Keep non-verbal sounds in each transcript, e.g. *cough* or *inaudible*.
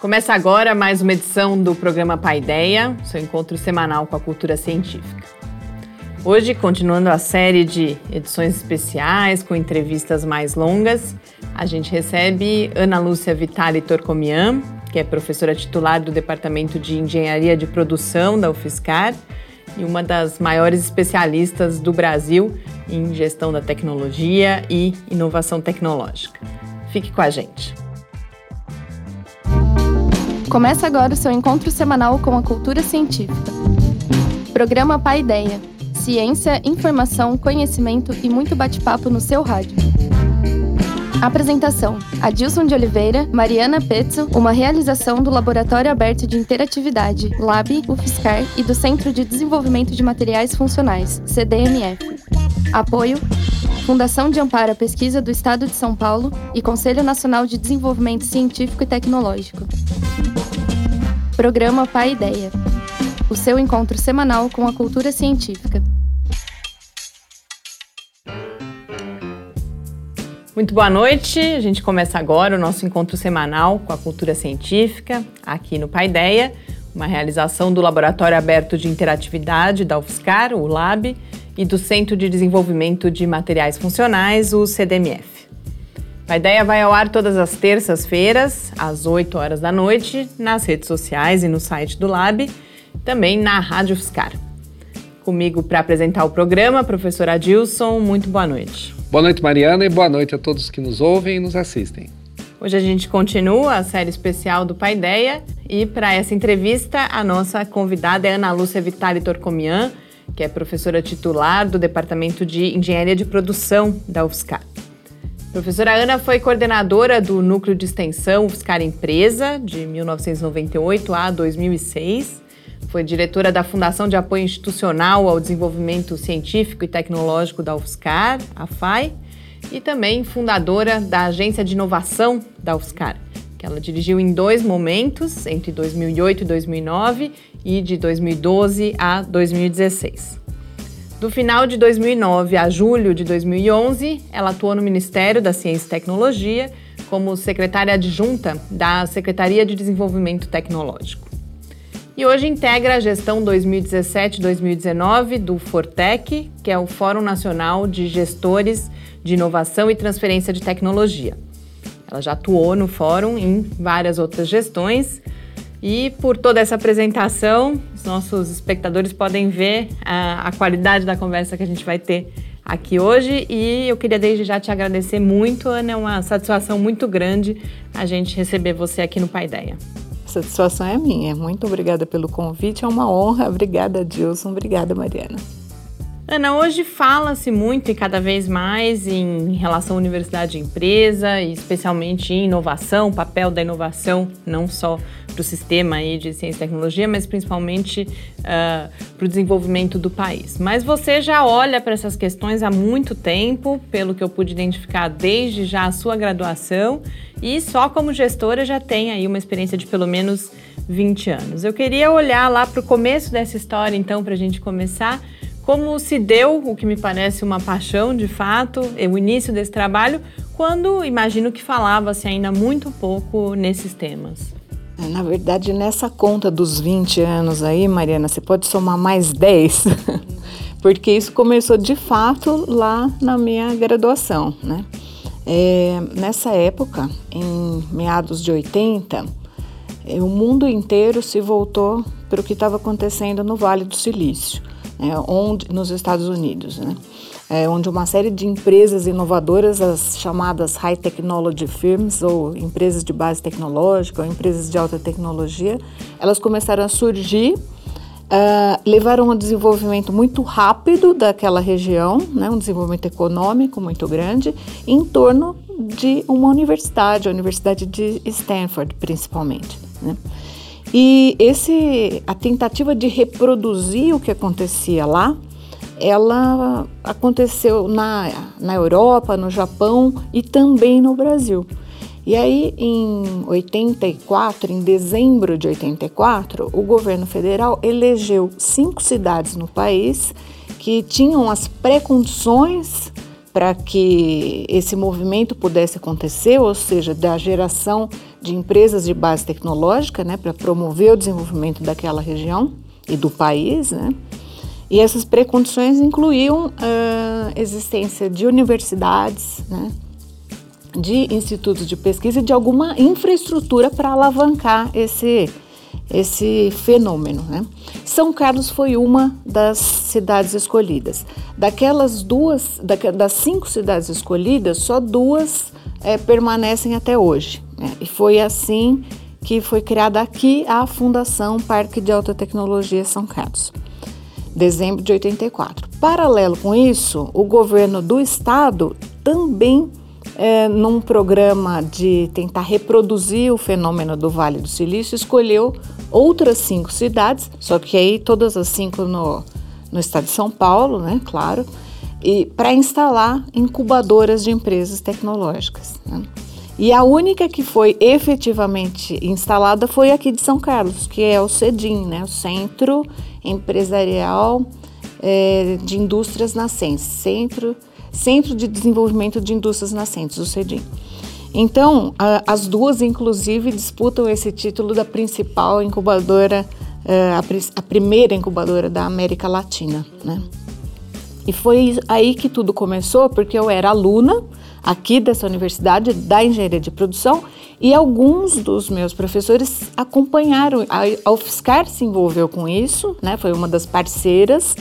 Começa agora mais uma edição do programa Paideia, seu encontro semanal com a cultura científica. Hoje, continuando a série de edições especiais com entrevistas mais longas, a gente recebe Ana Lúcia Vitali Torcomian, que é professora titular do Departamento de Engenharia de Produção da UFSCar e uma das maiores especialistas do Brasil em gestão da tecnologia e inovação tecnológica. Fique com a gente. Começa agora o seu encontro semanal com a cultura científica. Programa Pai Ideia. Ciência, informação, conhecimento e muito bate-papo no seu rádio. Apresentação: Adilson de Oliveira, Mariana Pezzo, uma realização do Laboratório Aberto de Interatividade, LAB, UFSCar e do Centro de Desenvolvimento de Materiais Funcionais, CDMF. Apoio: Fundação de Amparo à Pesquisa do Estado de São Paulo e Conselho Nacional de Desenvolvimento Científico e Tecnológico. Programa Pai Ideia. O seu encontro semanal com a cultura científica. Muito boa noite. A gente começa agora o nosso encontro semanal com a cultura científica aqui no Paideia, uma realização do Laboratório Aberto de Interatividade da UFSCar, o LAB, e do Centro de Desenvolvimento de Materiais Funcionais, o CDMF. A ideia vai ao ar todas as terças-feiras, às 8 horas da noite, nas redes sociais e no site do Lab, também na Rádio Fiscar. Comigo para apresentar o programa, professor Adilson, muito boa noite. Boa noite, Mariana, e boa noite a todos que nos ouvem e nos assistem. Hoje a gente continua a série especial do Paideia e para essa entrevista a nossa convidada é Ana Lúcia Vitali Torcomian, que é professora titular do Departamento de Engenharia de Produção da UFSCar. Professora Ana foi coordenadora do Núcleo de Extensão UFSCar Empresa, de 1998 a 2006. Foi diretora da Fundação de Apoio Institucional ao Desenvolvimento Científico e Tecnológico da UFSCar, a FAI, e também fundadora da Agência de Inovação da UFSCar, que ela dirigiu em dois momentos, entre 2008 e 2009 e de 2012 a 2016. Do final de 2009 a julho de 2011, ela atuou no Ministério da Ciência e Tecnologia como secretária adjunta da Secretaria de Desenvolvimento Tecnológico. E hoje integra a gestão 2017-2019 do Fortec, que é o Fórum Nacional de Gestores de Inovação e Transferência de Tecnologia. Ela já atuou no fórum em várias outras gestões, e por toda essa apresentação, os nossos espectadores podem ver a, a, qualidade da conversa que a gente vai ter aqui hoje. E eu queria desde já te agradecer muito, Ana. É uma satisfação muito grande a gente receber você aqui no Paideia. Satisfação é minha. Muito obrigada pelo convite. É uma honra. Obrigada, Dilson. Obrigada, Mariana. Ana, hoje fala-se muito e cada vez mais em relação à universidade e empresa, e especialmente em inovação, o papel da inovação, não só para o sistema aí de ciência e tecnologia, mas principalmente uh, para o desenvolvimento do país. Mas você já olha para essas questões há muito tempo, pelo que eu pude identificar desde já a sua graduação, e só como gestora já tem aí uma experiência de pelo menos 20 anos. Eu queria olhar lá para o começo dessa história, então, para a gente começar como se deu, o que me parece uma paixão de fato, o início desse trabalho, quando imagino que falava-se ainda muito pouco nesses temas. É, na verdade, nessa conta dos 20 anos aí, Mariana, você pode somar mais 10, *laughs* porque isso começou de fato lá na minha graduação, né? É, nessa época, em meados de 80, é, o mundo inteiro se voltou para o que estava acontecendo no Vale do Silício é, onde, nos Estados Unidos, né? É, onde uma série de empresas inovadoras, as chamadas High Technology Firms, ou empresas de base tecnológica, ou empresas de alta tecnologia, elas começaram a surgir, uh, levaram um desenvolvimento muito rápido daquela região, né, um desenvolvimento econômico muito grande, em torno de uma universidade, a Universidade de Stanford, principalmente. Né? E esse, a tentativa de reproduzir o que acontecia lá, ela aconteceu na, na Europa, no Japão e também no Brasil. E aí, em 84, em dezembro de 84, o governo federal elegeu cinco cidades no país que tinham as pré-condições para que esse movimento pudesse acontecer, ou seja, da geração de empresas de base tecnológica, né, para promover o desenvolvimento daquela região e do país, né? E essas precondições incluíam a existência de universidades, né, de institutos de pesquisa e de alguma infraestrutura para alavancar esse esse fenômeno. Né? São Carlos foi uma das cidades escolhidas. Daquelas duas, das cinco cidades escolhidas, só duas é, permanecem até hoje. Né? E foi assim que foi criada aqui a Fundação Parque de Alta Tecnologia São Carlos, dezembro de 84. Paralelo com isso, o governo do estado também é, num programa de tentar reproduzir o fenômeno do Vale do Silício, escolheu outras cinco cidades, só que aí todas as cinco no, no estado de São Paulo, né, claro, e para instalar incubadoras de empresas tecnológicas. Né? E a única que foi efetivamente instalada foi aqui de São Carlos, que é o CEDIM, né, o Centro Empresarial é, de Indústrias Nascentes, Centro, Centro de Desenvolvimento de Indústrias Nascentes, o CEDIM. Então, a, as duas, inclusive, disputam esse título da principal incubadora, eh, a, a primeira incubadora da América Latina, né? E foi aí que tudo começou, porque eu era aluna aqui dessa universidade da engenharia de produção e alguns dos meus professores acompanharam. A UFSCar se envolveu com isso, né? Foi uma das parceiras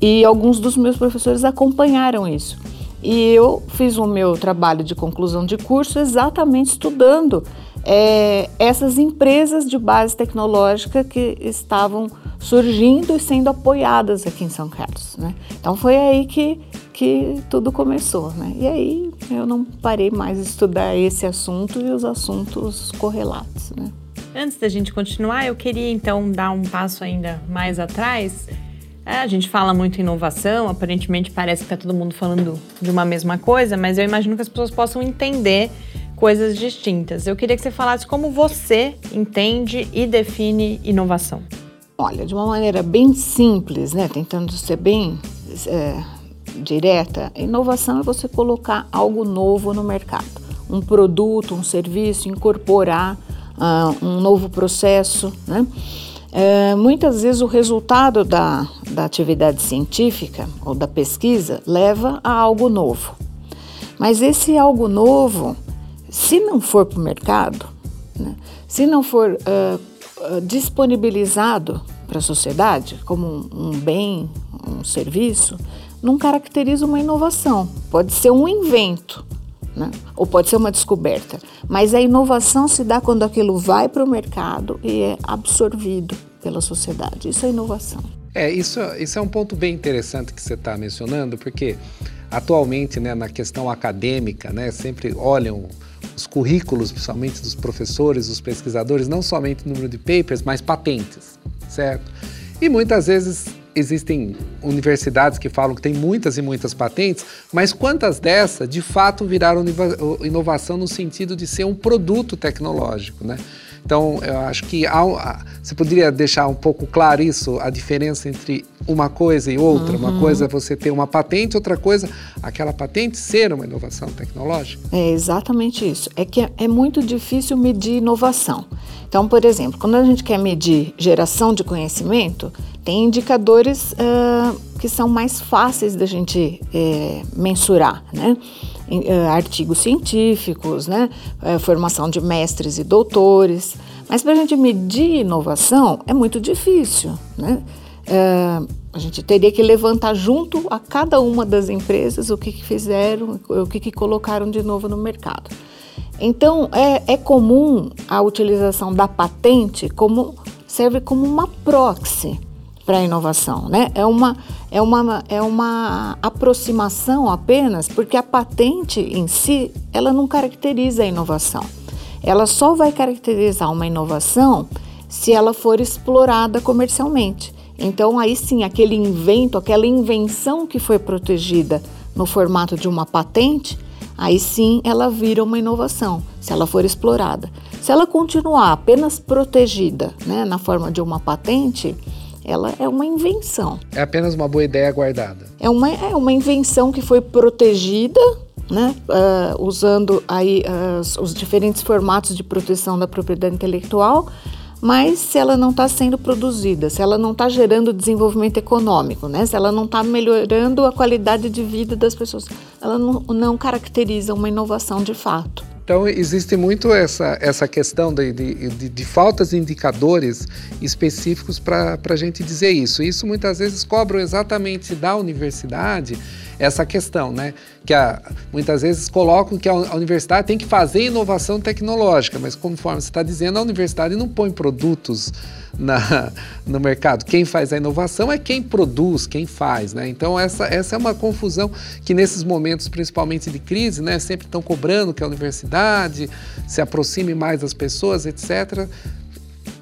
e alguns dos meus professores acompanharam isso. E eu fiz o meu trabalho de conclusão de curso exatamente estudando é, essas empresas de base tecnológica que estavam surgindo e sendo apoiadas aqui em São Carlos. Né? Então foi aí que, que tudo começou. Né? E aí eu não parei mais de estudar esse assunto e os assuntos correlatos. Né? Antes da gente continuar, eu queria então dar um passo ainda mais atrás é, a gente fala muito em inovação, aparentemente parece que está todo mundo falando de uma mesma coisa, mas eu imagino que as pessoas possam entender coisas distintas. Eu queria que você falasse como você entende e define inovação. Olha, de uma maneira bem simples, né, tentando ser bem é, direta, inovação é você colocar algo novo no mercado, um produto, um serviço, incorporar uh, um novo processo, né? É, muitas vezes o resultado da, da atividade científica ou da pesquisa leva a algo novo. Mas esse algo novo, se não for para o mercado, né, se não for uh, disponibilizado para a sociedade como um, um bem, um serviço, não caracteriza uma inovação. Pode ser um invento, né? ou pode ser uma descoberta. Mas a inovação se dá quando aquilo vai para o mercado e é absorvido pela sociedade. Isso é inovação. É, isso, isso é um ponto bem interessante que você está mencionando, porque atualmente, né, na questão acadêmica, né, sempre olham os currículos, principalmente dos professores, dos pesquisadores, não somente o número de papers, mas patentes, certo? E muitas vezes existem universidades que falam que tem muitas e muitas patentes, mas quantas dessas de fato viraram inovação no sentido de ser um produto tecnológico, né? Então, eu acho que há, você poderia deixar um pouco claro isso, a diferença entre uma coisa e outra. Uhum. Uma coisa é você ter uma patente, outra coisa, aquela patente ser uma inovação tecnológica. É exatamente isso. É que é, é muito difícil medir inovação. Então, por exemplo, quando a gente quer medir geração de conhecimento, tem indicadores uh, que são mais fáceis da gente é, mensurar, né? Uh, artigos científicos, né? Uh, formação de mestres e doutores. Mas para a gente medir inovação é muito difícil, né? Uh, a gente teria que levantar junto a cada uma das empresas o que, que fizeram, o que, que colocaram de novo no mercado. Então é, é comum a utilização da patente como serve como uma proxy para a inovação, né? É uma, é, uma, é uma aproximação apenas, porque a patente em si, ela não caracteriza a inovação. Ela só vai caracterizar uma inovação se ela for explorada comercialmente. Então, aí sim, aquele invento, aquela invenção que foi protegida no formato de uma patente, aí sim ela vira uma inovação, se ela for explorada. Se ela continuar apenas protegida né, na forma de uma patente, ela é uma invenção. É apenas uma boa ideia guardada. É uma, é uma invenção que foi protegida né, uh, usando aí uh, os diferentes formatos de proteção da propriedade intelectual, mas se ela não está sendo produzida, se ela não está gerando desenvolvimento econômico, né, se ela não está melhorando a qualidade de vida das pessoas, ela não, não caracteriza uma inovação de fato. Então, existe muito essa, essa questão de, de, de, de faltas de indicadores específicos para a gente dizer isso. Isso muitas vezes cobram exatamente da universidade essa questão, né? Que a, muitas vezes colocam que a, a, universidade tem que fazer inovação tecnológica, mas conforme você está dizendo, a universidade não põe produtos na, *laughs* no mercado. Quem faz a inovação é quem produz, quem faz, né? Então essa, essa é uma confusão que nesses momentos, principalmente de crise, né, sempre estão cobrando que a universidade se aproxime mais das pessoas, etc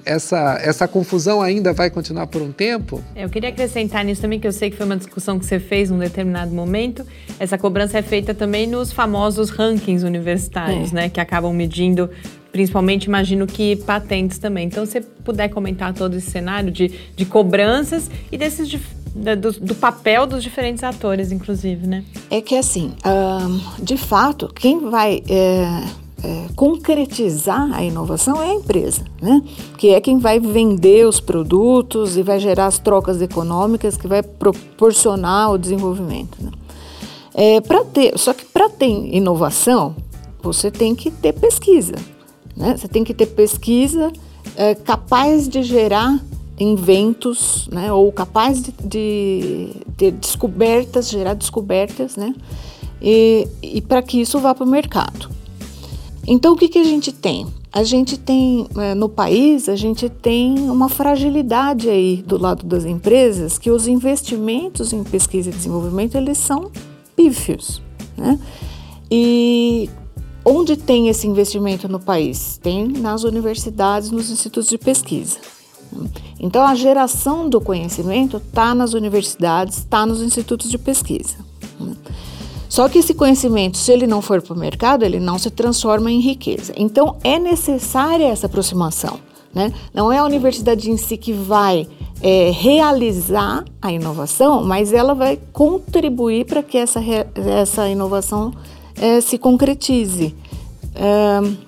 essa, essa confusão ainda vai continuar por um tempo? Eu queria acrescentar nisso também, que eu sei que foi uma discussão que você fez num determinado momento. Essa cobrança é feita também nos famosos rankings universitários, é. né? Que acabam medindo, principalmente, imagino que patentes também. Então, se você puder comentar todo esse cenário de, de cobranças e desses do, do, papel dos diferentes atores, inclusive, né? É que assim, de fato, quem vai é, é, concretizar a inovação é a empresa, né? que é quem vai vender os produtos e vai gerar as trocas econômicas que vai proporcionar o desenvolvimento. Né? É, ter, só que para ter inovação, você tem que ter pesquisa. Né? Você tem que ter pesquisa é, capaz de gerar inventos, né? ou capaz de, de descobertas, gerar descobertas, né? e, e para que isso vá para o mercado. Então, o que, que a gente tem? A gente tem, é, no país, a gente tem uma fragilidade aí do lado das empresas que os investimentos em pesquisa e desenvolvimento, eles são pífios, né? E onde tem esse investimento no país? Tem nas universidades, nos institutos de pesquisa. Então, a geração do conhecimento está nas universidades, está nos institutos de pesquisa. Só que esse conhecimento, se ele não for para o mercado, ele não se transforma em riqueza. Então, é necessária essa aproximação. Né? Não é a universidade em si que vai é, realizar a inovação, mas ela vai contribuir para que essa, essa inovação é, se concretize. É,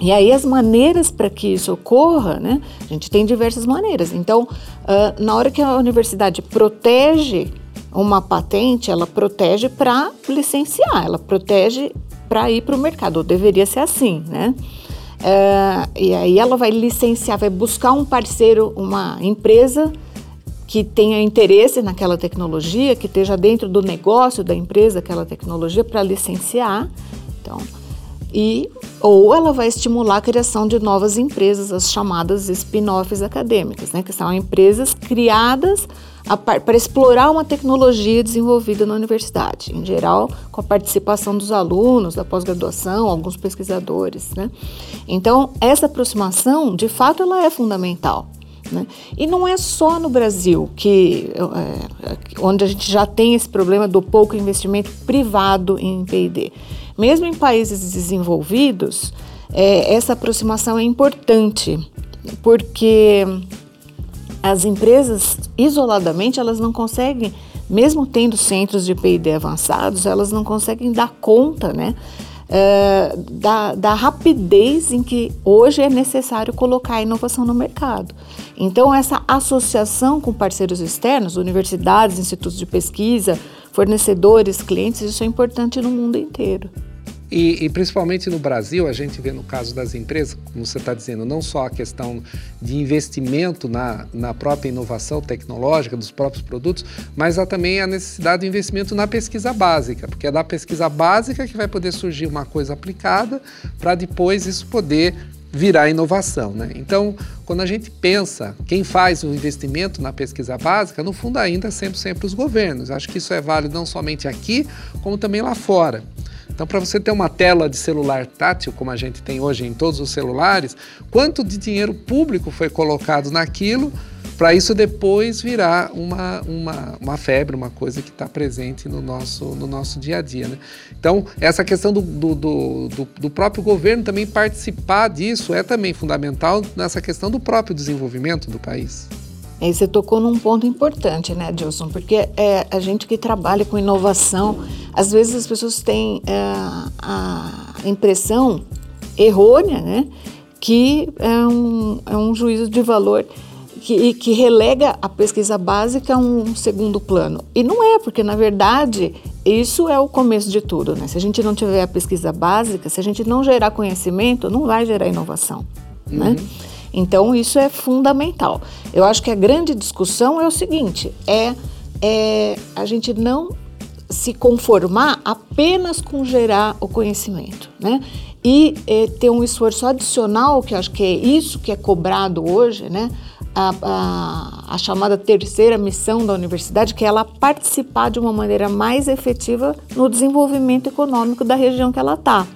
e aí as maneiras para que isso ocorra, né? A gente tem diversas maneiras. Então, uh, na hora que a universidade protege uma patente, ela protege para licenciar, ela protege para ir para o mercado, ou deveria ser assim, né? É, e aí ela vai licenciar, vai buscar um parceiro, uma empresa que tenha interesse naquela tecnologia, que esteja dentro do negócio da empresa aquela tecnologia para licenciar. Então, e ou ela vai estimular a criação de novas empresas, as chamadas spin-offs acadêmicas, né, que são empresas criadas para explorar uma tecnologia desenvolvida na universidade, em geral com a participação dos alunos da pós-graduação, alguns pesquisadores. Né? Então, essa aproximação, de fato, ela é fundamental. Né? E não é só no Brasil que é, onde a gente já tem esse problema do pouco investimento privado em P&D. Mesmo em países desenvolvidos, é, essa aproximação é importante, porque as empresas isoladamente elas não conseguem, mesmo tendo centros de P&D avançados, elas não conseguem dar conta, né? É, da, da, rapidez em que hoje é necessário colocar a inovação no mercado. Então, essa associação com parceiros externos, universidades, institutos de pesquisa, fornecedores, clientes, isso é importante no mundo inteiro. E, e, principalmente no Brasil, a gente vê no caso das empresas, como você está dizendo, não só a questão de investimento na, na própria inovação tecnológica dos próprios produtos, mas há também a necessidade do investimento na pesquisa básica, porque é da pesquisa básica que vai poder surgir uma coisa aplicada para depois isso poder virar inovação. Né? Então, quando a gente pensa quem faz o investimento na pesquisa básica, no fundo ainda sempre, sempre os governos. Acho que isso é válido não somente aqui, como também lá fora. Então, para você ter uma tela de celular tátil, como a gente tem hoje em todos os celulares, quanto de dinheiro público foi colocado naquilo para isso depois virar uma, uma, uma febre, uma coisa que está presente no nosso, no nosso dia a dia. Né? Então, essa questão do, do, do, do, próprio governo também participar disso é também fundamental nessa questão do próprio desenvolvimento do país. Aí você tocou num ponto importante, né, Dilson? Porque é, a gente que trabalha com inovação, às vezes as pessoas têm é, a impressão errônea, né, que é um, é um juízo de valor que, que relega a pesquisa básica a um segundo plano. E não é, porque na verdade isso é o começo de tudo. Né? Se a gente não tiver a pesquisa básica, se a gente não gerar conhecimento, não vai gerar inovação. Né? Uhum. Né? Então isso é fundamental. Eu acho que a grande discussão é o seguinte: é, é a gente não se conformar apenas com gerar o conhecimento, né? E é, ter um esforço adicional, que acho que é isso que é cobrado hoje, né? a, a, a, chamada terceira missão da universidade, que é ela participar de uma maneira mais efetiva no desenvolvimento econômico da região que ela está.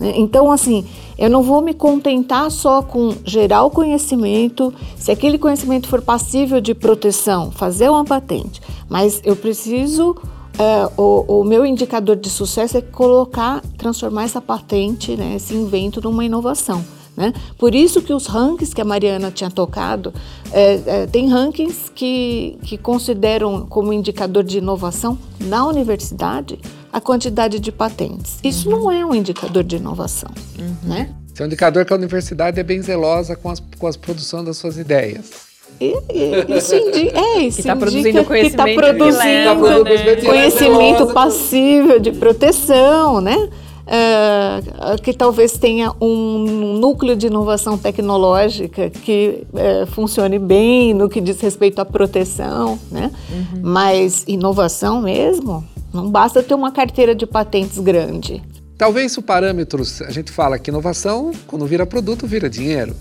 Né? Então, assim, eu não vou me contentar só com gerar o conhecimento, se aquele conhecimento for passível de proteção, fazer uma patente, mas eu preciso é, o, o, meu indicador de sucesso é colocar, transformar essa patente, né, esse invento numa inovação. Né? Por isso que os rankings que a Mariana tinha tocado, é, é, tem rankings que, que consideram como indicador de inovação na universidade a quantidade de patentes. Isso uhum. não é um indicador de inovação. Uhum. Né? Isso é um indicador que a universidade é bem zelosa com, as, com a produção das suas ideias. E, e, isso indica, é, isso que está produzindo conhecimento, que tá produzindo leva, né? conhecimento passível de proteção, né? uh, que talvez tenha um núcleo de inovação tecnológica que uh, funcione bem no que diz respeito à proteção, né? Uhum. Mas inovação mesmo, não basta ter uma carteira de patentes grande. Talvez o parâmetro, a gente fala que inovação, quando vira produto, vira dinheiro.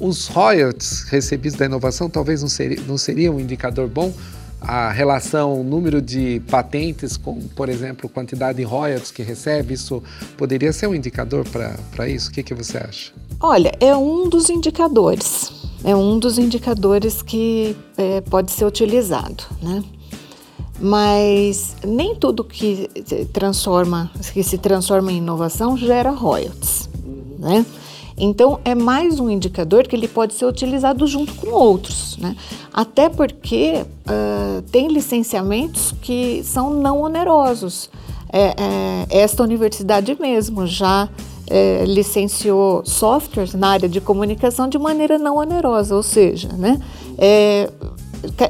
Os royalties recebidos da inovação talvez não seria, não seria um indicador bom a relação número de patentes com, por exemplo, quantidade de royalties que recebe, isso poderia ser um indicador para isso? O que, que você acha? Olha, é um dos indicadores. É um dos indicadores que é, pode ser utilizado, né? Mas nem tudo que transforma, que se transforma em inovação gera royalties, né? Então, é mais um indicador que ele pode ser utilizado junto com outros, né? Até porque uh, tem licenciamentos que são não onerosos. É, é, esta universidade mesmo já é, licenciou softwares na área de comunicação de maneira não onerosa, ou seja, né, é,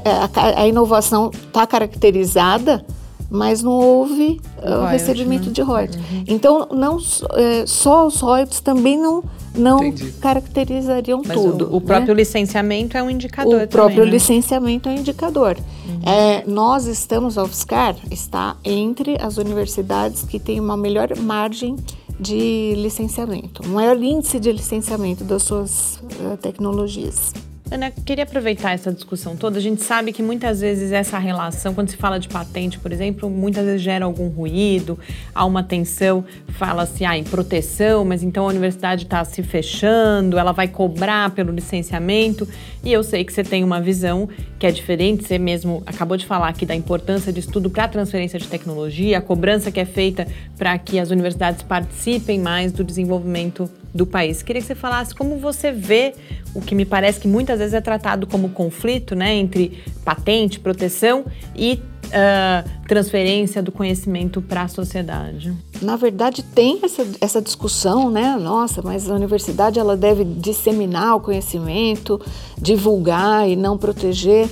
a, a, inovação está caracterizada mas não houve uh, o recebimento né? de royalties. Uhum. Então, não, é, só os royalties também não, não Entendi. caracterizariam mas tudo. O, o né? próprio licenciamento é um indicador. O também, próprio né? licenciamento é um indicador. Uhum. É, nós estamos, a UFSCar está entre as universidades que têm uma melhor margem de licenciamento, um maior índice de licenciamento das suas uh, tecnologias. Ana, queria aproveitar essa discussão toda. A gente sabe que muitas vezes essa relação, quando se fala de patente, por exemplo, muitas vezes gera algum ruído, há uma tensão, fala-se ah, em proteção, mas então a universidade está se fechando, ela vai cobrar pelo licenciamento. E eu sei que você tem uma visão que é diferente, você mesmo acabou de falar aqui da importância de estudo para a transferência de tecnologia, a cobrança que é feita para que as universidades participem mais do desenvolvimento do país. Queria que você falasse como você vê o que me parece que muitas vezes é tratado como conflito né, entre patente, proteção e uh, transferência do conhecimento para a sociedade. Na verdade, tem essa, essa discussão, né? Nossa, mas a universidade ela deve disseminar o conhecimento, divulgar e não proteger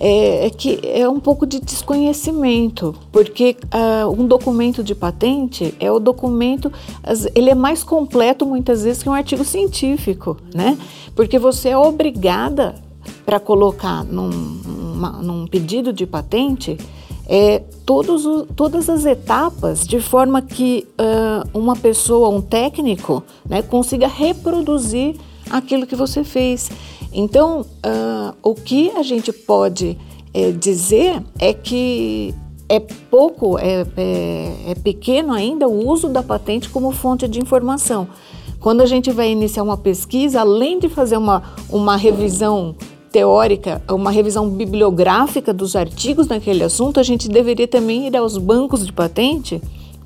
é, é, que é um pouco de desconhecimento, porque uh, um documento de patente é o documento, ele é mais completo muitas vezes que um artigo científico, né? Porque você é obrigada para colocar num, num pedido de patente é, todos todas as etapas de forma que uh, uma pessoa, um técnico, né, consiga reproduzir aquilo que você fez. Então, uh, o que a gente pode é, dizer é que é pouco, é, é, é, pequeno ainda o uso da patente como fonte de informação. Quando a gente vai iniciar uma pesquisa, além de fazer uma, uma revisão teórica, uma revisão bibliográfica dos artigos naquele assunto, a gente deveria também ir aos bancos de patente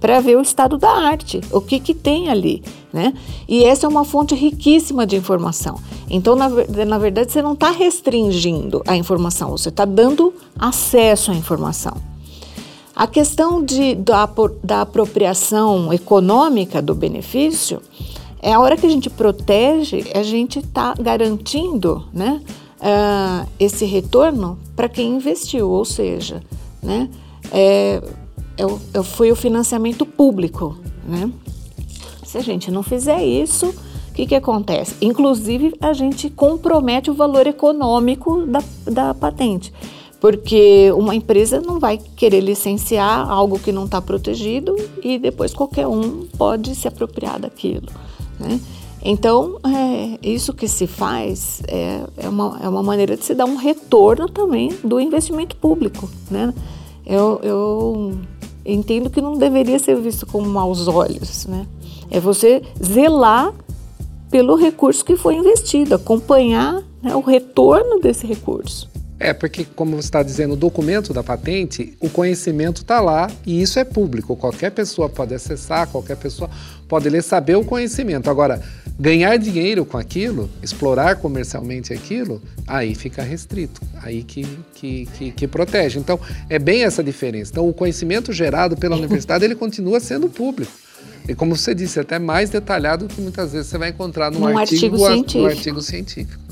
para ver o estado da arte, o que, que tem ali. Né? E essa é uma fonte riquíssima de informação. Então, na, na verdade, você não está restringindo a informação, você está dando acesso à informação. A questão de, da, da apropriação econômica do benefício é a hora que a gente protege, a gente está garantindo né, uh, esse retorno para quem investiu, ou seja, né, é, é, foi o financiamento público. Né? Se a gente não fizer isso, o que, que acontece? Inclusive, a gente compromete o valor econômico da, da patente porque uma empresa não vai querer licenciar algo que não está protegido e depois qualquer um pode se apropriar daquilo. Né? Então, é, isso que se faz é, é, uma, é uma maneira de se dar um retorno também do investimento público. Né? Eu, eu entendo que não deveria ser visto como maus olhos. Né? É você zelar pelo recurso que foi investido, acompanhar né, o retorno desse recurso. É, porque, como você está dizendo, o documento da patente, o conhecimento está lá e isso é público. Qualquer pessoa pode acessar, qualquer pessoa pode ler, saber o conhecimento. Agora, ganhar dinheiro com aquilo, explorar comercialmente aquilo, aí fica restrito, aí que, que, que, que protege. Então, é bem essa diferença. Então, o conhecimento gerado pela *laughs* universidade, ele continua sendo público. E como você disse, até mais detalhado que muitas vezes você vai encontrar num, um artigo, artigo, científico. Num artigo científico.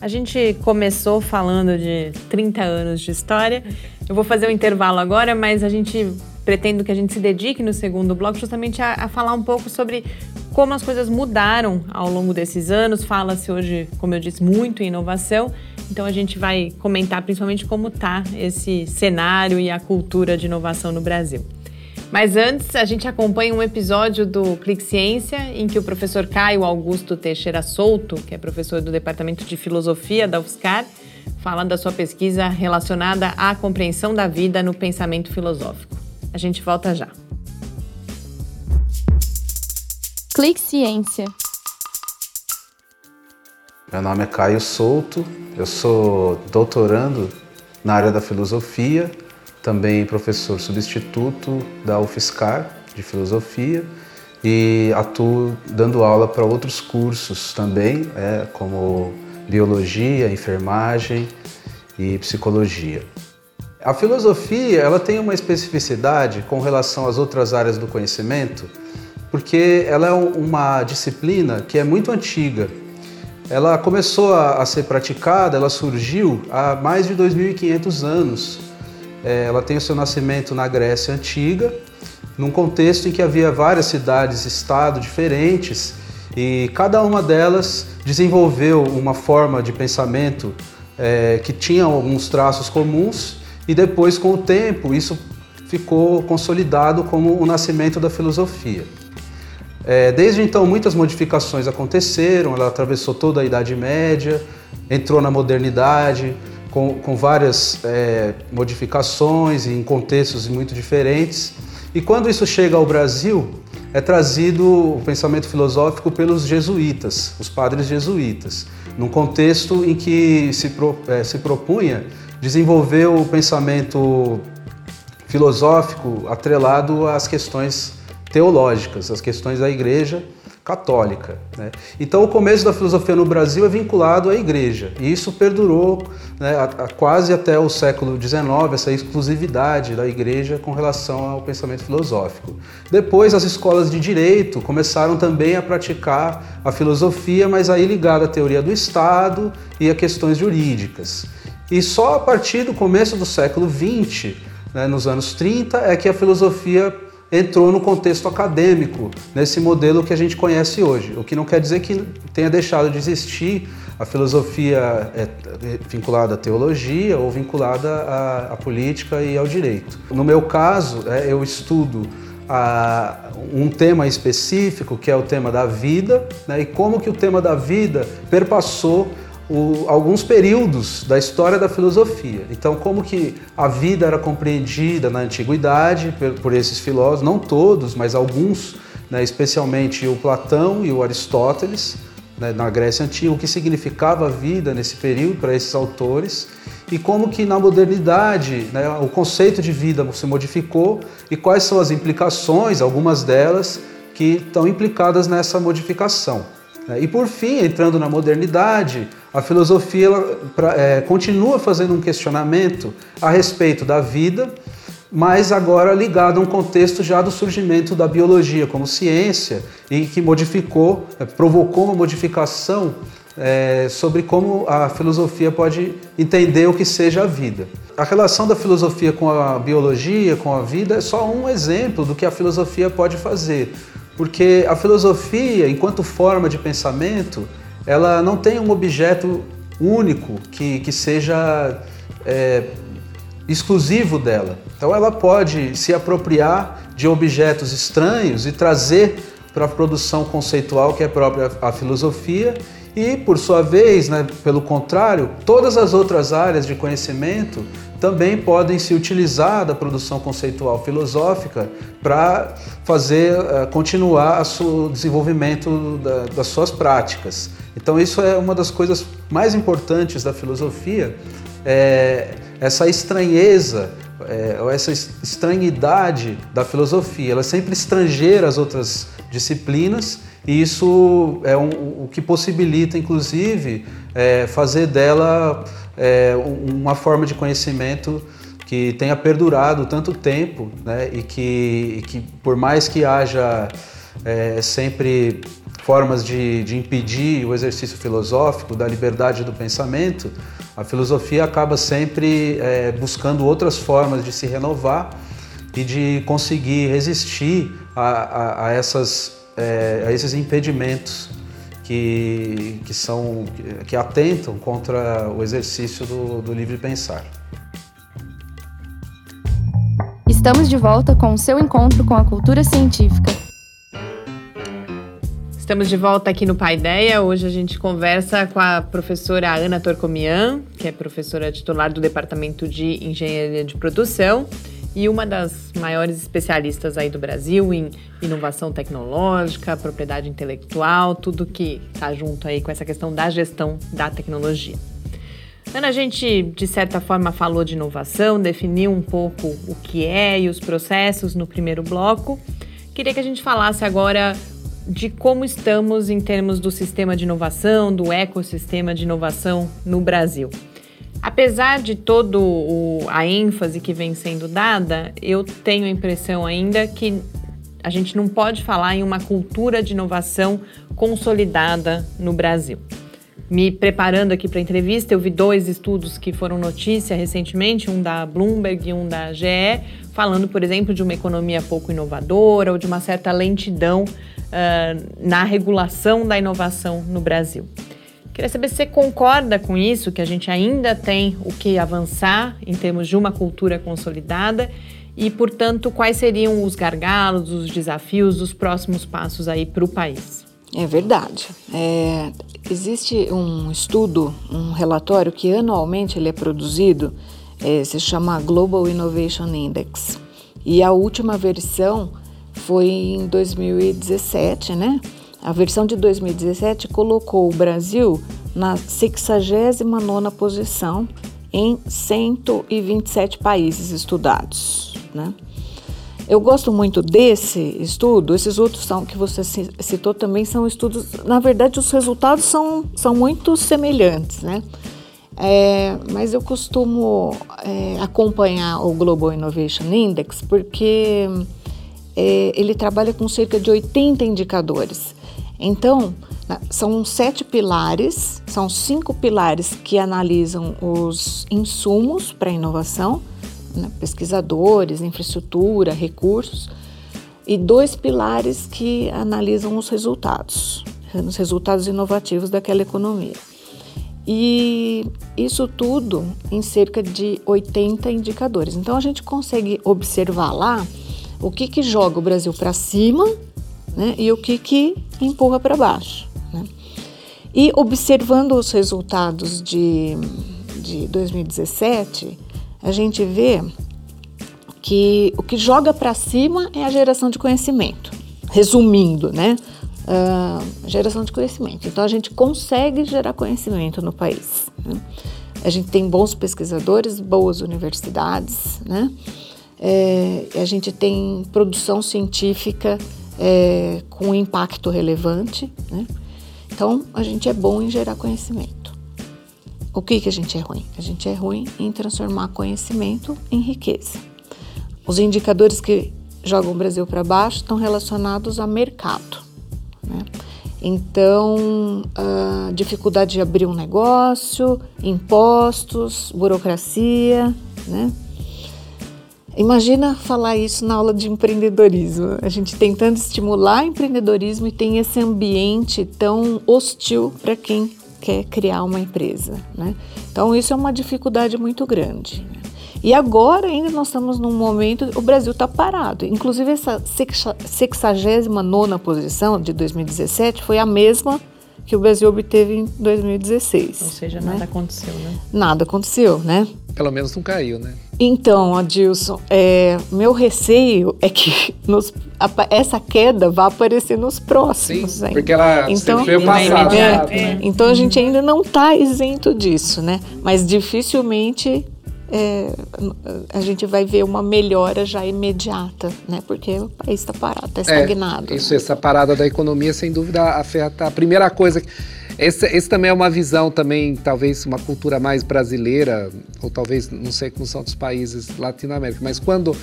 A gente começou falando de 30 anos de história. Eu vou fazer um intervalo agora, mas a gente pretendo que a gente se dedique no segundo bloco justamente a, a falar um pouco sobre como as coisas mudaram ao longo desses anos. Fala-se hoje, como eu disse, muito em inovação. Então a gente vai comentar principalmente como está esse cenário e a cultura de inovação no Brasil. Mas antes, a gente acompanha um episódio do Clique Ciência, em que o professor Caio Augusto Teixeira Souto, que é professor do Departamento de Filosofia da UFSCar, fala da sua pesquisa relacionada à compreensão da vida no pensamento filosófico. A gente volta já. Clique Ciência. Meu nome é Caio Souto, eu sou doutorando na área da filosofia também professor substituto da UFSCar de filosofia e atuo dando aula para outros cursos também, é, como biologia, enfermagem e psicologia. A filosofia ela tem uma especificidade com relação às outras áreas do conhecimento, porque ela é uma disciplina que é muito antiga. Ela começou a, ser praticada, ela surgiu há mais de 2.500 anos é, ela tem o seu nascimento na Grécia Antiga, num contexto em que havia várias cidades-estado diferentes e cada uma delas desenvolveu uma forma de pensamento é, que tinha alguns traços comuns e depois, com o tempo, isso ficou consolidado como o nascimento da filosofia. É, desde então, muitas modificações aconteceram, ela atravessou toda a Idade Média, entrou na modernidade, com, com várias é, modificações em contextos muito diferentes. E quando isso chega ao Brasil, é trazido o pensamento filosófico pelos jesuítas, os padres jesuítas, num contexto em que se, pro, é, se propunha desenvolver o pensamento filosófico atrelado às questões teológicas, às questões da igreja católica. Né? Então, o começo da filosofia no Brasil é vinculado à igreja, e isso perdurou né, a, a quase até o século XIX, essa exclusividade da igreja com relação ao pensamento filosófico. Depois, as escolas de direito começaram também a praticar a filosofia, mas aí ligada à teoria do Estado e a questões jurídicas. E só a partir do começo do século XX, né, nos anos 30, é que a filosofia entrou no contexto acadêmico, nesse modelo que a gente conhece hoje. O que não quer dizer que tenha deixado de existir a filosofia é, vinculada à teologia ou vinculada à, à política e ao direito. No meu caso, é, eu estudo a, um tema específico, que é o tema da vida, né, e como que o tema da vida perpassou o, alguns períodos da história da filosofia. Então, como que a vida era compreendida na antiguidade por, por esses filósofos, não todos, mas alguns, né, especialmente o Platão e o Aristóteles, né, na Grécia Antiga, o que significava a vida nesse período para esses autores, e como que na modernidade né, o conceito de vida se modificou e quais são as implicações, algumas delas, que estão implicadas nessa modificação. Né. E por fim, entrando na modernidade, a filosofia ela, pra, é, continua fazendo um questionamento a respeito da vida, mas agora ligado a um contexto já do surgimento da biologia como ciência e que modificou, é, provocou uma modificação é, sobre como a filosofia pode entender o que seja a vida. A relação da filosofia com a biologia, com a vida, é só um exemplo do que a filosofia pode fazer. Porque a filosofia, enquanto forma de pensamento, ela não tem um objeto único que, que seja é, exclusivo dela. Então ela pode se apropriar de objetos estranhos e trazer para a produção conceitual que é própria à filosofia e, por sua vez, né, pelo contrário, todas as outras áreas de conhecimento também podem se utilizar da produção conceitual filosófica para fazer uh, continuar o desenvolvimento da, das suas práticas. Então isso é uma das coisas mais importantes da filosofia, é essa estranheza, é, essa estranhidade da filosofia. Ela é sempre estrangeira às outras disciplinas e isso é um, o que possibilita, inclusive, é, fazer dela é, uma forma de conhecimento que tenha perdurado tanto tempo né, e, que, e que, por mais que haja é, sempre formas de, de, impedir o exercício filosófico, da liberdade do pensamento, a filosofia acaba sempre é, buscando outras formas de se renovar e de conseguir resistir a, a, a essas é, a esses impedimentos que, que, são, que atentam contra o exercício do, do livre pensar. Estamos de volta com o seu encontro com a cultura científica. Estamos de volta aqui no Paideia. Hoje a gente conversa com a professora Ana Torcomian, que é professora titular do Departamento de Engenharia de Produção e uma das maiores especialistas aí do Brasil em inovação tecnológica, propriedade intelectual, tudo que está junto aí com essa questão da gestão da tecnologia. Ana, a gente de certa forma falou de inovação, definiu um pouco o que é e os processos no primeiro bloco. Queria que a gente falasse agora de como estamos em termos do sistema de inovação, do ecossistema de inovação no Brasil. Apesar de toda a ênfase que vem sendo dada, eu tenho a impressão ainda que a gente não pode falar em uma cultura de inovação consolidada no Brasil. Me preparando aqui para a entrevista, eu vi dois estudos que foram notícia recentemente, um da Bloomberg e um da GE, falando, por exemplo, de uma economia pouco inovadora ou de uma certa lentidão uh, na regulação da inovação no Brasil. Queria saber se você concorda com isso, que a gente ainda tem o que avançar em termos de uma cultura consolidada e, portanto, quais seriam os gargalos, os desafios, os próximos passos aí para o país. É verdade. É, existe um estudo, um relatório que anualmente ele é produzido, é, se chama Global Innovation Index. E a última versão foi em 2017, né? A versão de 2017 colocou o Brasil na 69ª posição em 127 países estudados. Né? Eu gosto muito desse estudo, esses outros são que você citou também são estudos, na verdade os resultados são, são muito semelhantes, né? É, mas eu costumo é, acompanhar o Global Innovation Index porque é, ele trabalha com cerca de 80 indicadores. Então, são sete pilares, são cinco pilares que analisam os insumos para a inovação, né, pesquisadores, infraestrutura, recursos, e dois pilares que analisam os resultados, os resultados inovativos daquela economia. E isso tudo em cerca de 80 indicadores. Então a gente consegue observar lá o que, que joga o Brasil para cima né? e o que, que empurra para baixo. Né? E observando os resultados de, de 2017, a gente vê que o que joga para cima é a geração de conhecimento. Resumindo, né? Uh, geração de conhecimento. Então a gente consegue gerar conhecimento no país. Né? a gente tem bons pesquisadores, boas universidades, né? É, a gente tem produção científica é, com impacto relevante, né? Então, a gente é bom em gerar conhecimento. O que, que a gente é ruim? A gente é ruim em transformar conhecimento em riqueza. Os indicadores que jogam o Brasil para baixo estão relacionados a mercado. Né? Então, dificuldade de abrir um negócio, impostos, burocracia, né? Imagina falar isso na aula de empreendedorismo. A gente tentando estimular empreendedorismo e tem esse ambiente tão hostil para quem quer criar uma empresa. Né? Então, isso é uma dificuldade muito grande. E agora ainda nós estamos num momento, o Brasil está parado. Inclusive essa 69 posição de 2017 foi a mesma que o Brasil obteve em 2016. Ou seja, né? nada aconteceu, né? Nada aconteceu, né? Pelo menos não caiu, né? Então, Adilson, é, meu receio é que *laughs* nos, a, essa queda vá aparecer nos próximos. Sim, porque ela então, foi o passado. É, é, então a gente ainda não está isento disso, né? Mas dificilmente é, a gente vai ver uma melhora já imediata, né? Porque o país está parado, está é, estagnado. É, isso, essa parada da economia, sem dúvida, afeta a primeira coisa. Esse, esse também é uma visão também, talvez uma cultura mais brasileira, ou talvez, não sei como são outros países latino-américa, mas quando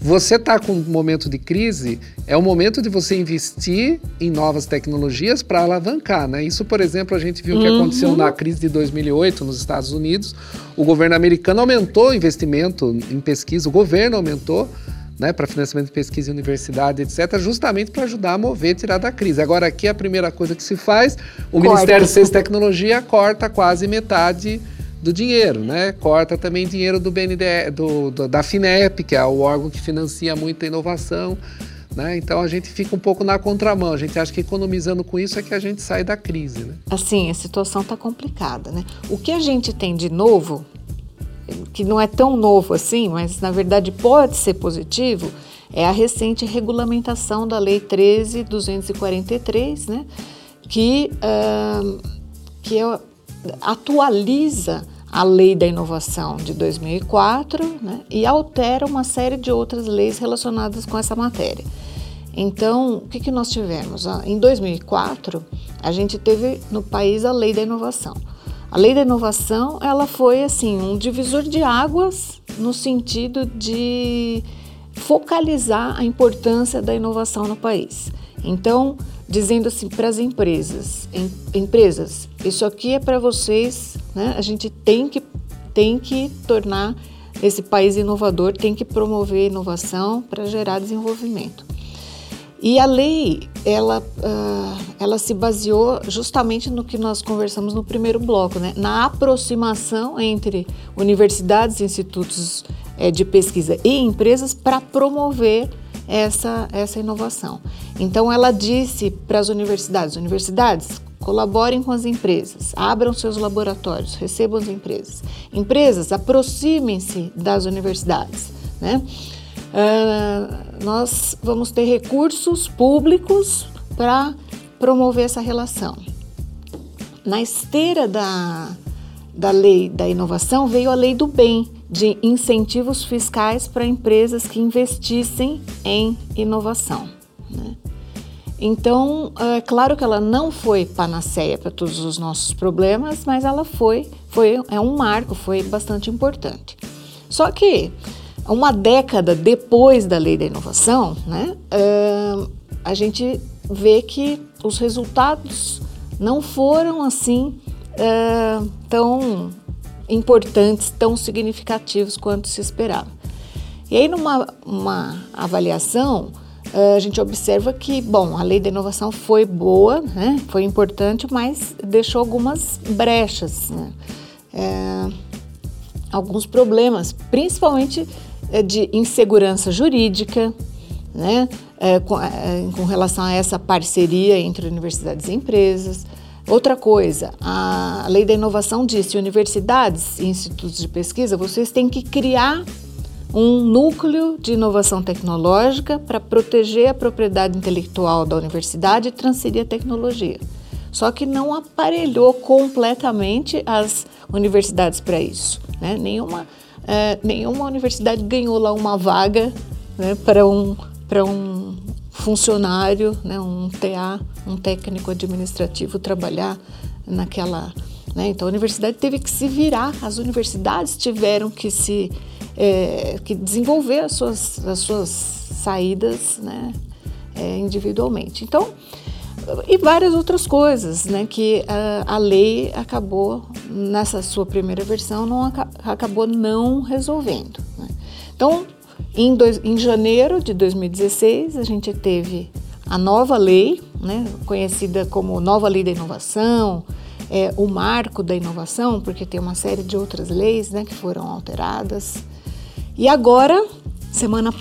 você está com um momento de crise, é o momento de você investir em novas tecnologias para alavancar. Né? Isso, por exemplo, a gente viu o que uhum. aconteceu na crise de 2008 nos Estados Unidos. O governo americano aumentou o investimento em pesquisa, o governo aumentou né, para financiamento de pesquisa em universidade, etc., justamente para ajudar a mover, tirar da crise. Agora, aqui a primeira coisa que se faz, o corta. Ministério de Ciência e Tecnologia corta quase metade do dinheiro, né? Corta também dinheiro do BNDE, do, do, da FINEP, que é o órgão que financia muita inovação. Né? Então a gente fica um pouco na contramão. A gente acha que economizando com isso é que a gente sai da crise. Né? Assim, a situação está complicada. Né? O que a gente tem de novo, que não é tão novo assim, mas na verdade pode ser positivo, é a recente regulamentação da Lei 13.243, né? que, uh, que é, atualiza a Lei da Inovação de 2004 né, e altera uma série de outras leis relacionadas com essa matéria. Então, o que, que nós tivemos? Ah, em 2004, a gente teve no país a Lei da Inovação. A Lei da Inovação, ela foi assim um divisor de águas no sentido de focalizar a importância da inovação no país. Então, dizendo assim para as empresas, em, empresas, isso aqui é para vocês, né? A gente tem que tem que tornar esse país inovador, tem que promover inovação para gerar desenvolvimento. E a lei, ela, uh, ela se baseou justamente no que nós conversamos no primeiro bloco, né? na aproximação entre universidades, institutos é, de pesquisa e empresas para promover essa, essa inovação. Então, ela disse para as universidades: universidades, colaborem com as empresas, abram seus laboratórios, recebam as empresas. Empresas, aproximem-se das universidades. Né? Uh, nós vamos ter recursos públicos para promover essa relação. Na esteira da, da lei da inovação veio a lei do bem, de incentivos fiscais para empresas que investissem em inovação. Né? Então, é claro que ela não foi panaceia para todos os nossos problemas, mas ela foi, foi é um marco, foi bastante importante. Só que uma década depois da lei da inovação, né, a gente vê que os resultados não foram assim tão importantes, tão significativos quanto se esperava. E aí, numa uma avaliação, uh, a gente observa que, bom, a lei da inovação foi boa, né, foi importante, mas deixou algumas brechas, né, é, alguns problemas, principalmente é, de insegurança jurídica, né, é, com, é, com, relação a essa parceria entre universidades e empresas. Outra coisa, a lei da inovação disse: universidades e institutos de pesquisa, vocês têm que criar um núcleo de inovação tecnológica para proteger a propriedade intelectual da universidade e transferir a tecnologia. só que não aparelhou completamente as universidades para isso. Né? Nenhuma, é, nenhuma universidade ganhou lá uma vaga né, para um, um funcionário, né, um TA, um técnico administrativo trabalhar naquela. Né? Então a universidade teve que se virar, as universidades tiveram que se é, que desenvolver as suas, as suas saídas né, é, individualmente. Então, e várias outras coisas, né, que a, a lei acabou, nessa sua primeira versão, não, acabou não resolvendo. Né. Então, em, dois, em janeiro de 2016, a gente teve a nova lei, né, conhecida como Nova Lei da Inovação, é, o marco da inovação, porque tem uma série de outras leis né, que foram alteradas. E agora, semana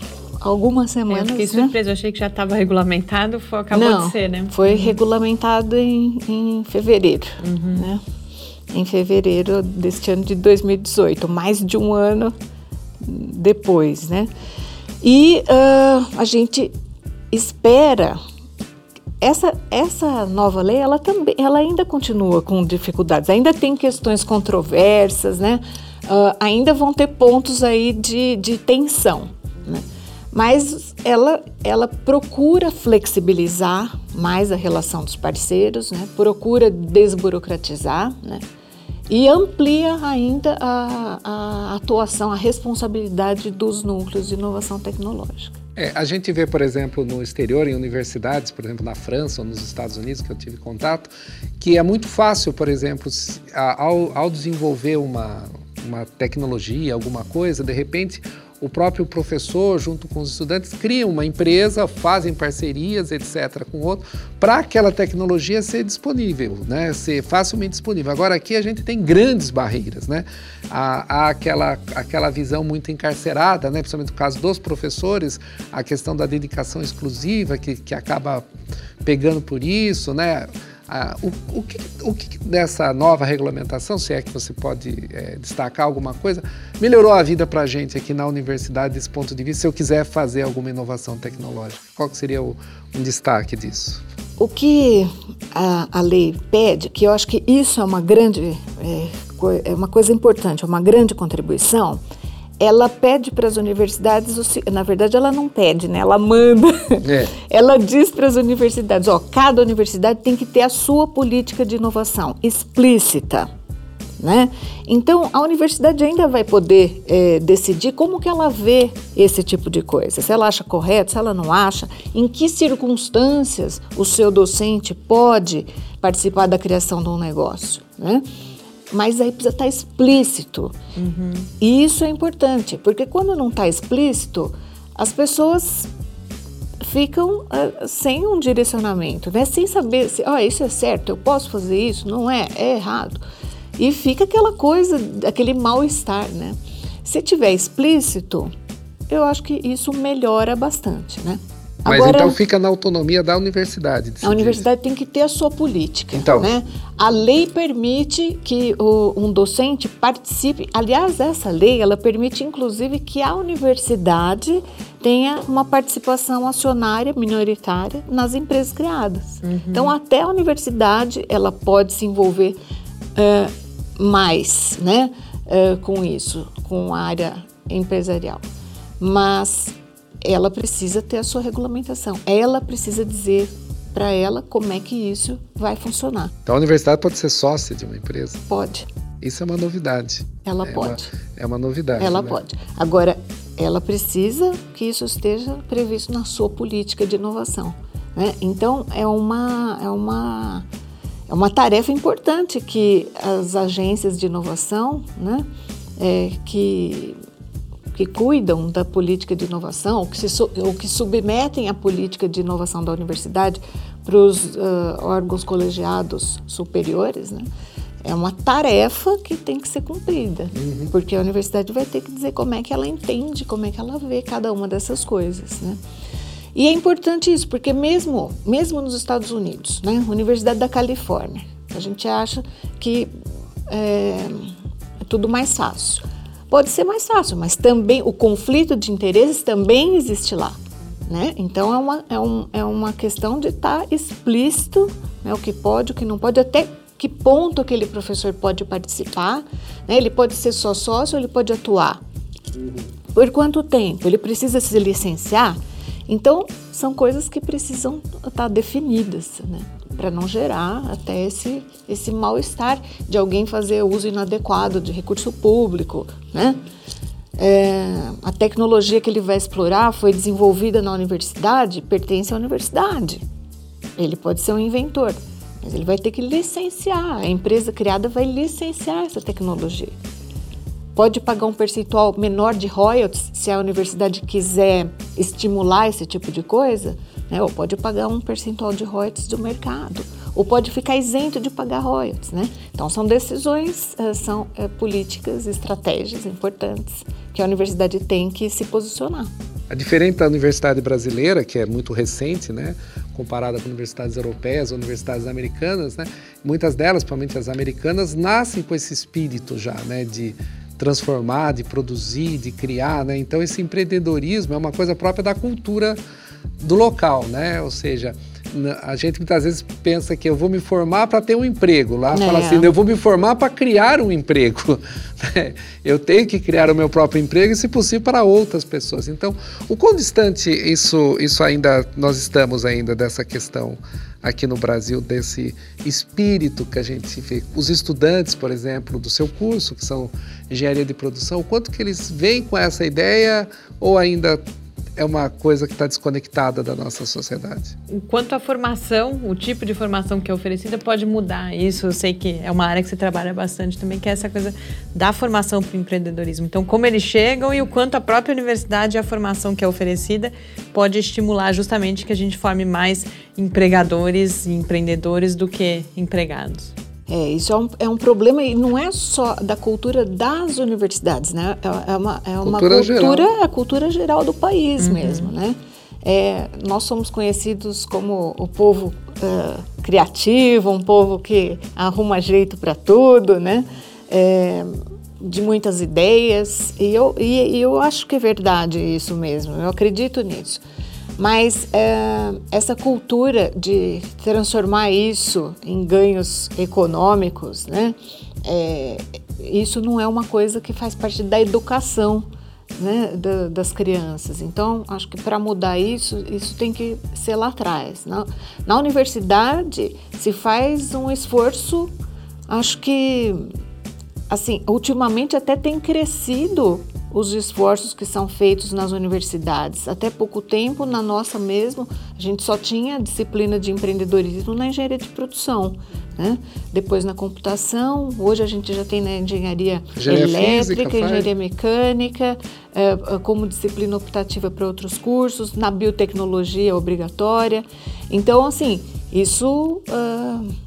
algumas semanas. Eu fiquei né? surpresa, eu achei que já estava regulamentado, foi, acabou Não, de ser, né? Foi uhum. regulamentado em, em fevereiro, uhum. né? Em fevereiro deste ano de 2018, mais de um ano depois, né? E uh, a gente espera essa, essa nova lei, ela também, ela ainda continua com dificuldades, ainda tem questões controversas, né? Uh, ainda vão ter pontos aí de, de tensão, né? Mas ela, ela procura flexibilizar mais a relação dos parceiros, né? Procura desburocratizar, né? E amplia ainda a, a atuação, a responsabilidade dos núcleos de inovação tecnológica. É, a gente vê, por exemplo, no exterior, em universidades, por exemplo, na França ou nos Estados Unidos, que eu tive contato, que é muito fácil, por exemplo, ao, ao desenvolver uma, uma tecnologia, alguma coisa, de repente o próprio professor, junto com os estudantes, criam uma empresa, fazem parcerias, etc., com outro, para aquela tecnologia ser disponível, né? ser facilmente disponível. Agora, aqui a gente tem grandes barreiras. Né? Há, há aquela, aquela visão muito encarcerada, né? principalmente no caso dos professores, a questão da dedicação exclusiva, que, que acaba pegando por isso, né? Ah, o, o, que, o que dessa nova regulamentação, se é que você pode é, destacar alguma coisa, melhorou a vida para a gente aqui na universidade desse ponto de vista, se eu quiser fazer alguma inovação tecnológica? Qual seria o, um destaque disso? O que a, a, lei pede, que eu acho que isso é uma grande, é, é uma coisa importante, é uma grande contribuição, ela pede para as universidades, na verdade ela não pede, né? Ela manda. É. *laughs* Ela diz para as universidades, ó, cada universidade tem que ter a sua política de inovação explícita, né? Então a universidade ainda vai poder é, decidir como que ela vê esse tipo de coisa, se ela acha correto, se ela não acha, em que circunstâncias o seu docente pode participar da criação de um negócio, né? Mas aí precisa estar tá explícito. Uhum. E isso é importante, porque quando não está explícito, as pessoas ficam uh, sem um direcionamento, né? sem saber se oh, isso é certo, eu posso fazer isso, não é, é errado. E fica aquela coisa, aquele mal-estar. Né? Se tiver explícito, eu acho que isso melhora bastante. Né? Mas Agora, então fica na autonomia da universidade. A universidade tem que ter a sua política. Então. Né? A lei permite que o, um docente participe. Aliás, essa lei ela permite inclusive que a universidade tenha uma participação acionária minoritária nas empresas criadas. Uhum. Então, até a universidade ela pode se envolver uh, mais, né, uh, com isso, com a área empresarial. Mas ela precisa ter a sua regulamentação. Ela precisa dizer para ela como é que isso vai funcionar. Então a universidade pode ser sócia de uma empresa? Pode. Isso é uma novidade. Ela é pode. Uma, é uma novidade. Ela né? pode. Agora, ela precisa que isso esteja previsto na sua política de inovação. Né? Então, é uma, é, uma, é uma tarefa importante que as agências de inovação, né, é, que que cuidam da política de inovação, ou que, se, ou que submetem a política de inovação da universidade para os uh, órgãos colegiados superiores, né? é uma tarefa que tem que ser cumprida, uhum. porque a universidade vai ter que dizer como é que ela entende, como é que ela vê cada uma dessas coisas, né? E é importante isso, porque mesmo, mesmo nos Estados Unidos, né, Universidade da Califórnia, a gente acha que é, é tudo mais fácil pode ser mais fácil, mas também o conflito de interesses também existe lá. Né? Então é uma, é, um, é uma questão de estar tá explícito né, o que pode, o que não pode, até que ponto aquele professor pode participar. Né? Ele pode ser só sócio ou ele pode atuar. Por quanto tempo? Ele precisa se licenciar? Então, são coisas que precisam estar tá definidas, né? para não gerar até esse, esse mal-estar de alguém fazer uso inadequado de recurso público. Né? É, a tecnologia que ele vai explorar foi desenvolvida na universidade, pertence à universidade. Ele pode ser um inventor, mas ele vai ter que licenciar. A empresa criada vai licenciar essa tecnologia. Pode pagar um percentual menor de royalties se a universidade quiser estimular esse tipo de coisa, né? ou pode pagar um percentual de royalties do mercado, ou pode ficar isento de pagar royalties. Né? Então, são decisões, eh, são é, políticas, estratégias importantes que a universidade tem que se posicionar. A diferente da universidade brasileira, que é muito recente, né? comparada com universidades europeias, universidades americanas, né? muitas delas, principalmente as americanas, nascem com esse espírito já né? de transformar, de produzir, de criar, né? Então esse empreendedorismo é uma coisa própria da cultura do local, né? Ou seja, a gente muitas vezes pensa que eu vou me formar para ter um emprego. Lá é. fala assim, eu vou me formar para criar um emprego. *laughs* Né? eu tenho que criar o meu próprio emprego e, se possível, para outras pessoas. Então, o quão distante isso, isso ainda nós estamos ainda dessa questão aqui no Brasil desse espírito que a gente vê. Os estudantes, por exemplo, do seu curso, que são engenharia de produção, o quanto que eles vêm com essa ideia ou ainda é uma coisa que está desconectada da nossa sociedade. Quanto à formação, o tipo de formação que é oferecida pode mudar. Isso eu sei que é uma área que você trabalha bastante também, que é essa coisa da formação para o empreendedorismo. Então, como eles chegam e o quanto a própria universidade e a formação que é oferecida pode estimular justamente que a gente forme mais empregadores e empreendedores do que empregados. É, isso é um, é um problema e não é só da cultura das universidades, né? É, é uma, é uma cultura, cultura, geral. a cultura geral do país uhum. mesmo, né? É, nós somos conhecidos como o povo uh, criativo, um povo que arruma jeito para tudo, né? É, de muitas ideias e eu, e, e eu acho que é verdade isso mesmo, eu acredito nisso. Mas é, essa cultura de transformar isso em ganhos econômicos, né? É, isso não é uma coisa que faz parte da educação né, da, das crianças. Então, acho que para mudar isso, isso tem que ser lá atrás. Na, na universidade se faz um esforço, acho que, assim, ultimamente até tem crescido os esforços que são feitos nas universidades. Até pouco tempo, na nossa mesmo, a gente só tinha disciplina de empreendedorismo na engenharia de produção. Né? Depois na computação, hoje a gente já tem na engenharia, engenharia elétrica, física, engenharia mecânica, é, como disciplina optativa para outros cursos, na biotecnologia obrigatória. Então, assim, isso. Uh,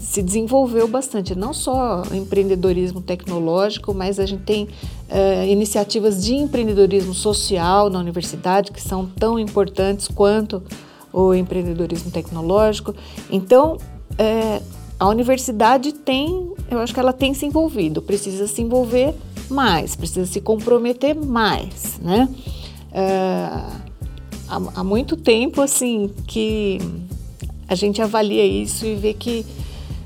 se desenvolveu bastante, não só empreendedorismo tecnológico, mas a gente tem uh, iniciativas de empreendedorismo social na universidade que são tão importantes quanto o empreendedorismo tecnológico. Então, uh, a universidade tem, eu acho que ela tem se envolvido, precisa se envolver mais, precisa se comprometer mais, né? Uh, há, há muito tempo, assim, que a gente avalia isso e vê que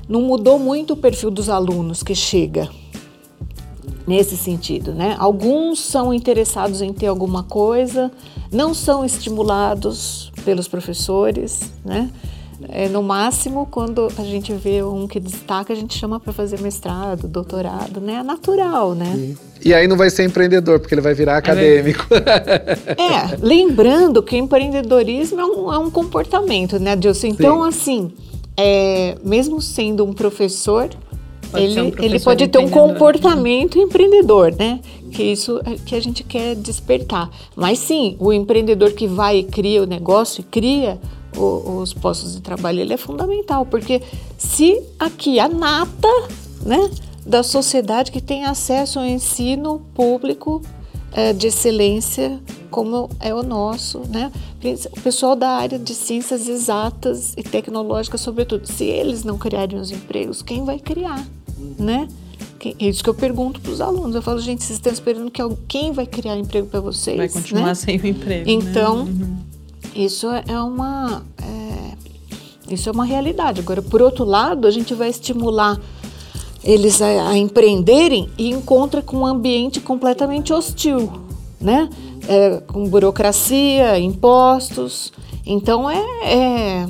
não mudou muito o perfil dos alunos que chega nesse sentido, né? Alguns são interessados em ter alguma coisa, não são estimulados pelos professores, né? É, no máximo, quando a gente vê um que destaca, a gente chama para fazer mestrado, doutorado, né? É natural, né? E aí não vai ser empreendedor, porque ele vai virar acadêmico. *laughs* É, lembrando que empreendedorismo é um, é um comportamento, né, Dilson? Então, Sim. assim, é, mesmo sendo um professor, pode ele, um ele pode ter um comportamento empreendedor, né? Que isso que a gente quer despertar. Mas sim, o empreendedor que vai e cria o negócio, cria o, os postos de trabalho, ele é fundamental, porque se aqui a nata, né, da sociedade que tem acesso ao ensino público é, de excelência como é o nosso, né? O pessoal da área de ciências exatas e tecnológicas, sobretudo, se eles não criarem os empregos, quem vai criar, né? É isso que eu pergunto para os alunos. Eu falo, gente, vocês estão esperando que alguém vai criar emprego para vocês? Vai continuar né? sem o emprego. Então, né? uhum. Isso é uma é, isso é uma realidade. Agora, por outro lado, a gente vai estimular eles a, a empreenderem e encontra com um ambiente completamente hostil, né? É, com burocracia, impostos. Então é, é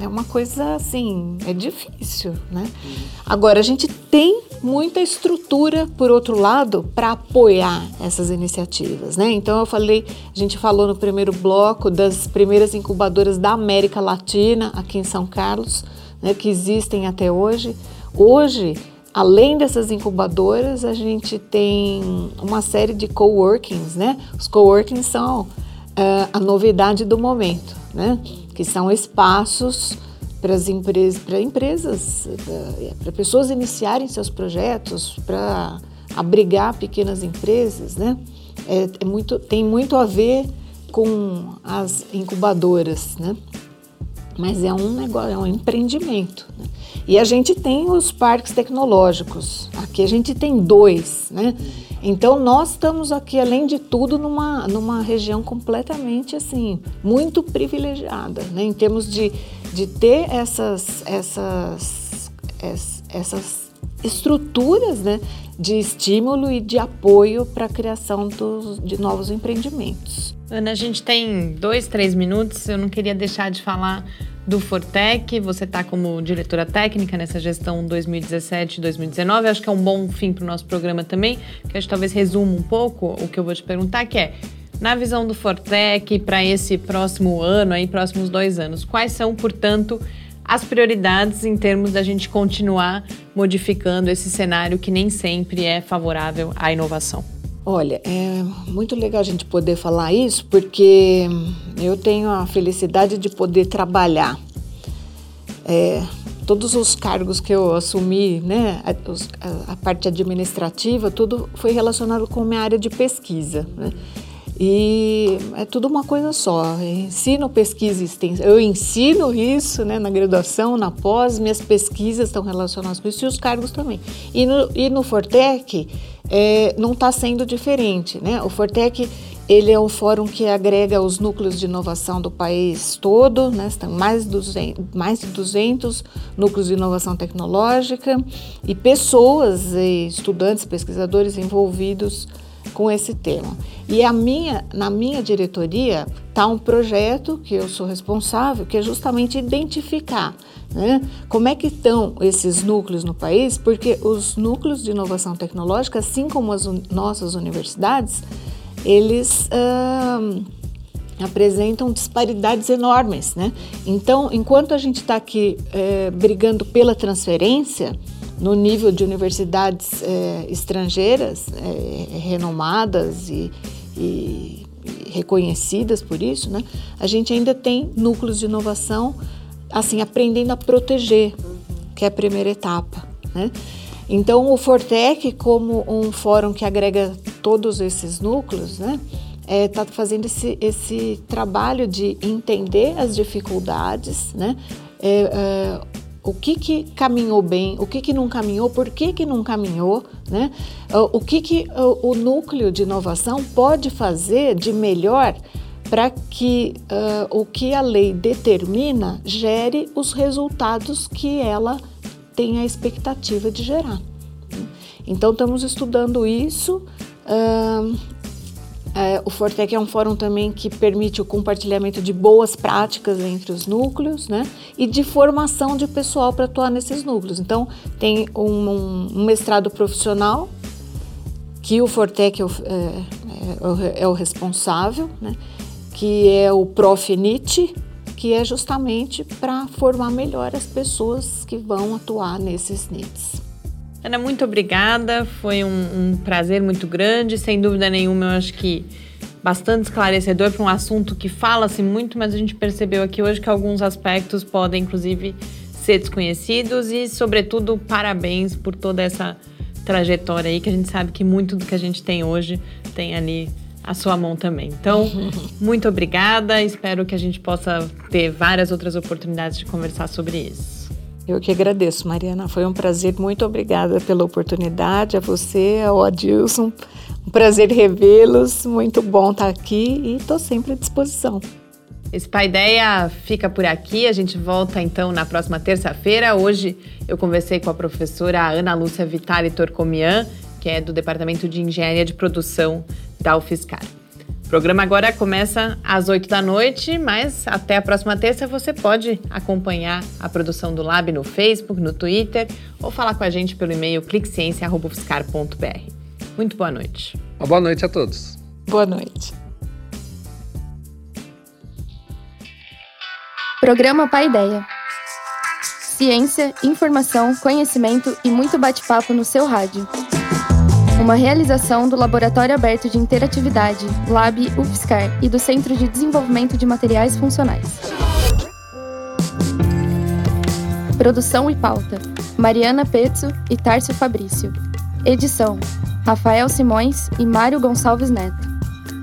é uma coisa assim, é difícil, né? Agora, a gente tem muita estrutura, por outro lado, para apoiar essas iniciativas, né? Então, eu falei, a gente falou no primeiro bloco das primeiras incubadoras da América Latina, aqui em São Carlos, né, que existem até hoje. Hoje, além dessas incubadoras, a gente tem uma série de coworkings, né? Os coworkings são uh, a novidade do momento, né? que são espaços para as empresas, para empresas, para pessoas iniciarem seus projetos, para abrigar pequenas empresas, né? É, é, muito, tem muito a ver com as incubadoras, né? Mas é um negócio, é um empreendimento. Né? E a gente tem os parques tecnológicos. Aqui a gente tem dois, né? Então nós estamos aqui, além de tudo, numa, numa região completamente assim, muito privilegiada, né? em termos de, de ter essas, essas, essas estruturas né? de estímulo e de apoio para a criação dos, de novos empreendimentos. Ana, a gente tem dois, três minutos. Eu não queria deixar de falar do Fortec. Você está como diretora técnica nessa gestão 2017-2019. Acho que é um bom fim para o nosso programa também, que a gente talvez resuma um pouco o que eu vou te perguntar, que é, na visão do Fortec para esse próximo ano, aí próximos dois anos, quais são, portanto, as prioridades em termos da gente continuar modificando esse cenário que nem sempre é favorável à inovação? Olha, é muito legal a gente poder falar isso, porque eu tenho a felicidade de poder trabalhar. É, todos os cargos que eu assumi, né, a, a, parte administrativa, tudo foi relacionado com minha área de pesquisa. Né? E é tudo uma coisa só. Ensino, pesquisa e extensão. Eu ensino isso né, na graduação, na pós, minhas pesquisas estão relacionadas com isso e os cargos também. E no, e no Fortec é, não está sendo diferente. Né? O Fortec ele é um fórum que agrega os núcleos de inovação do país todo, né? Estão mais, 200, mais de 200 núcleos de inovação tecnológica e pessoas, e estudantes, pesquisadores envolvidos com esse tema. E a minha, na minha diretoria está um projeto que eu sou responsável, que é justamente identificar né, como é que estão esses núcleos no país, porque os núcleos de inovação tecnológica, assim como as un nossas universidades, eles apresentam disparidades enormes. Né? Então, enquanto a gente está aqui uh, brigando pela transferência, no nível de universidades é, estrangeiras, é, renomadas e, e, e, reconhecidas por isso, né? a gente ainda tem núcleos de inovação assim aprendendo a proteger, que é a primeira etapa. Né? Então, o Fortec, como um fórum que agrega todos esses núcleos, né, está é, tá fazendo esse, esse trabalho de entender as dificuldades, né, é, é, o que, que caminhou bem, o que, que não caminhou, por que, que não caminhou, né? o que, que o, o núcleo de inovação pode fazer de melhor para que uh, o que a lei determina gere os resultados que ela tem a expectativa de gerar. Então, estamos estudando isso. Uh, o Fortec é um fórum também que permite o compartilhamento de boas práticas entre os núcleos, né? E de formação de pessoal para atuar nesses núcleos. Então, tem um, um, mestrado profissional que o Fortec é, é, é, é o responsável, né? Que é o Profnit, que é justamente para formar melhor as pessoas que vão atuar nesses NITs. Ana, muito obrigada. Foi um, um prazer muito grande. Sem dúvida nenhuma, eu acho que bastante esclarecedor para um assunto que fala-se muito, mas a gente percebeu aqui hoje que alguns aspectos podem, inclusive, ser desconhecidos e, sobretudo, parabéns por toda essa trajetória aí, que a gente sabe que muito do que a gente tem hoje tem ali a sua mão também. Então, *laughs* muito obrigada. Espero que a gente possa ter várias outras oportunidades de conversar sobre isso. Eu que agradeço, Mariana. Foi um prazer. Muito obrigada pela oportunidade. A você, ao Adilson. Um prazer revê-los. Muito bom estar aqui e estou sempre à disposição. Esse Paideia fica por aqui. A gente volta então na próxima terça-feira. Hoje eu conversei com a professora Ana Lúcia Vitali Torcomian, que é do Departamento de Engenharia de Produção da UFSCar. O programa agora começa às 8 da noite, mas até a próxima terça você pode acompanhar a produção do Lab no Facebook, no Twitter ou falar com a gente pelo e-mail cliqueciência.ufscar.br. Muito boa noite. Uma boa noite a todos. Boa noite. Programa Paideia. Ciência, informação, conhecimento e muito bate-papo no seu rádio. Uma realização do Laboratório Aberto de Interatividade, Lab UFSCar e do Centro de Desenvolvimento de Materiais Funcionais. Produção e pauta: Mariana Pezzo e Tárcio Fabrício. Edição: Rafael Simões e Mário Gonçalves Neto.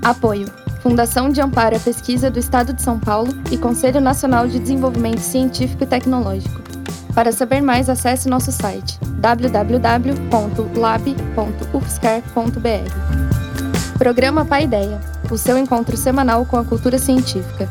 Apoio: Fundação de Amparo à Pesquisa do Estado de São Paulo e Conselho Nacional de Desenvolvimento Científico e Tecnológico. Para saber mais, acesse nosso site www.lab.ufscar.br. Programa Paideia, o seu encontro semanal com a cultura científica.